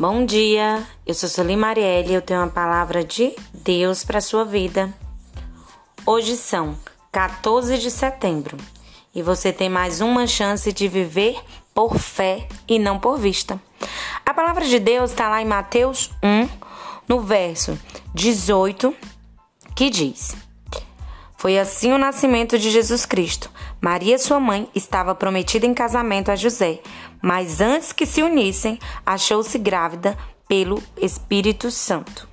Bom dia, eu sou Sueli Marielle e eu tenho uma palavra de Deus para sua vida. Hoje são 14 de setembro e você tem mais uma chance de viver por fé e não por vista. A palavra de Deus está lá em Mateus 1, no verso 18, que diz: Foi assim o nascimento de Jesus Cristo. Maria, sua mãe, estava prometida em casamento a José mas antes que se unissem, achou-se grávida pelo Espírito Santo.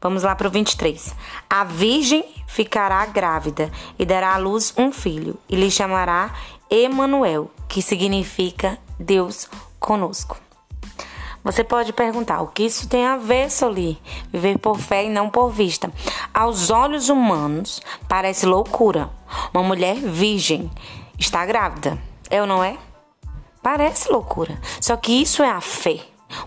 Vamos lá para o 23. A virgem ficará grávida e dará à luz um filho, e lhe chamará Emanuel, que significa Deus conosco. Você pode perguntar o que isso tem a ver, Soli? Viver por fé e não por vista. Aos olhos humanos, parece loucura. Uma mulher virgem está grávida. É ou não é? Parece loucura, só que isso é a fé.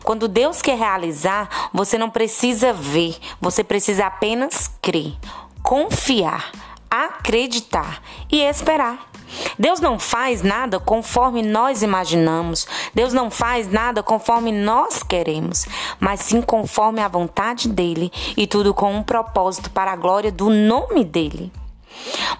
Quando Deus quer realizar, você não precisa ver, você precisa apenas crer, confiar, acreditar e esperar. Deus não faz nada conforme nós imaginamos, Deus não faz nada conforme nós queremos, mas sim conforme a vontade dele e tudo com um propósito para a glória do nome dele.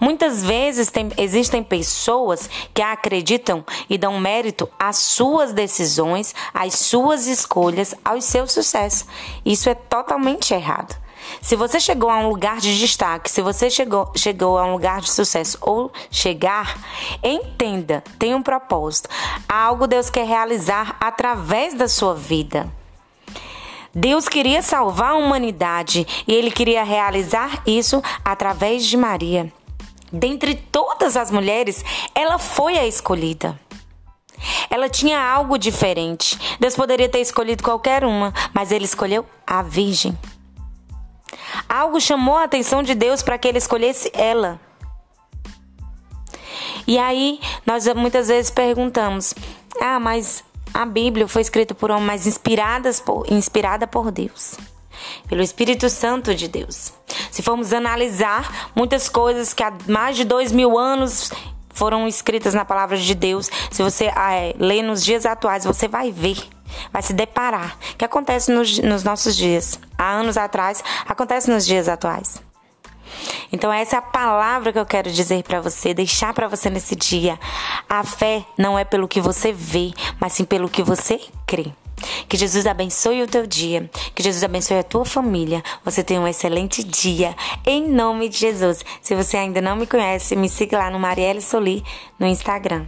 Muitas vezes tem, existem pessoas que acreditam e dão mérito às suas decisões, às suas escolhas, ao seu sucesso. Isso é totalmente errado. Se você chegou a um lugar de destaque, se você chegou, chegou a um lugar de sucesso ou chegar, entenda, tem um propósito. Algo Deus quer realizar através da sua vida. Deus queria salvar a humanidade e ele queria realizar isso através de Maria. Dentre todas as mulheres, ela foi a escolhida. Ela tinha algo diferente. Deus poderia ter escolhido qualquer uma, mas ele escolheu a Virgem. Algo chamou a atenção de Deus para que ele escolhesse ela. E aí, nós muitas vezes perguntamos: ah, mas a Bíblia foi escrita por homens, mas inspiradas por, inspirada por Deus, pelo Espírito Santo de Deus. Se formos analisar muitas coisas que há mais de dois mil anos foram escritas na palavra de Deus, se você é, ler nos dias atuais, você vai ver, vai se deparar. O que acontece nos, nos nossos dias? Há anos atrás, acontece nos dias atuais. Então essa é a palavra que eu quero dizer para você, deixar para você nesse dia. A fé não é pelo que você vê, mas sim pelo que você crê. Que Jesus abençoe o teu dia. Que Jesus abençoe a tua família. Você tenha um excelente dia. Em nome de Jesus. Se você ainda não me conhece, me siga lá no Marielle Soli no Instagram.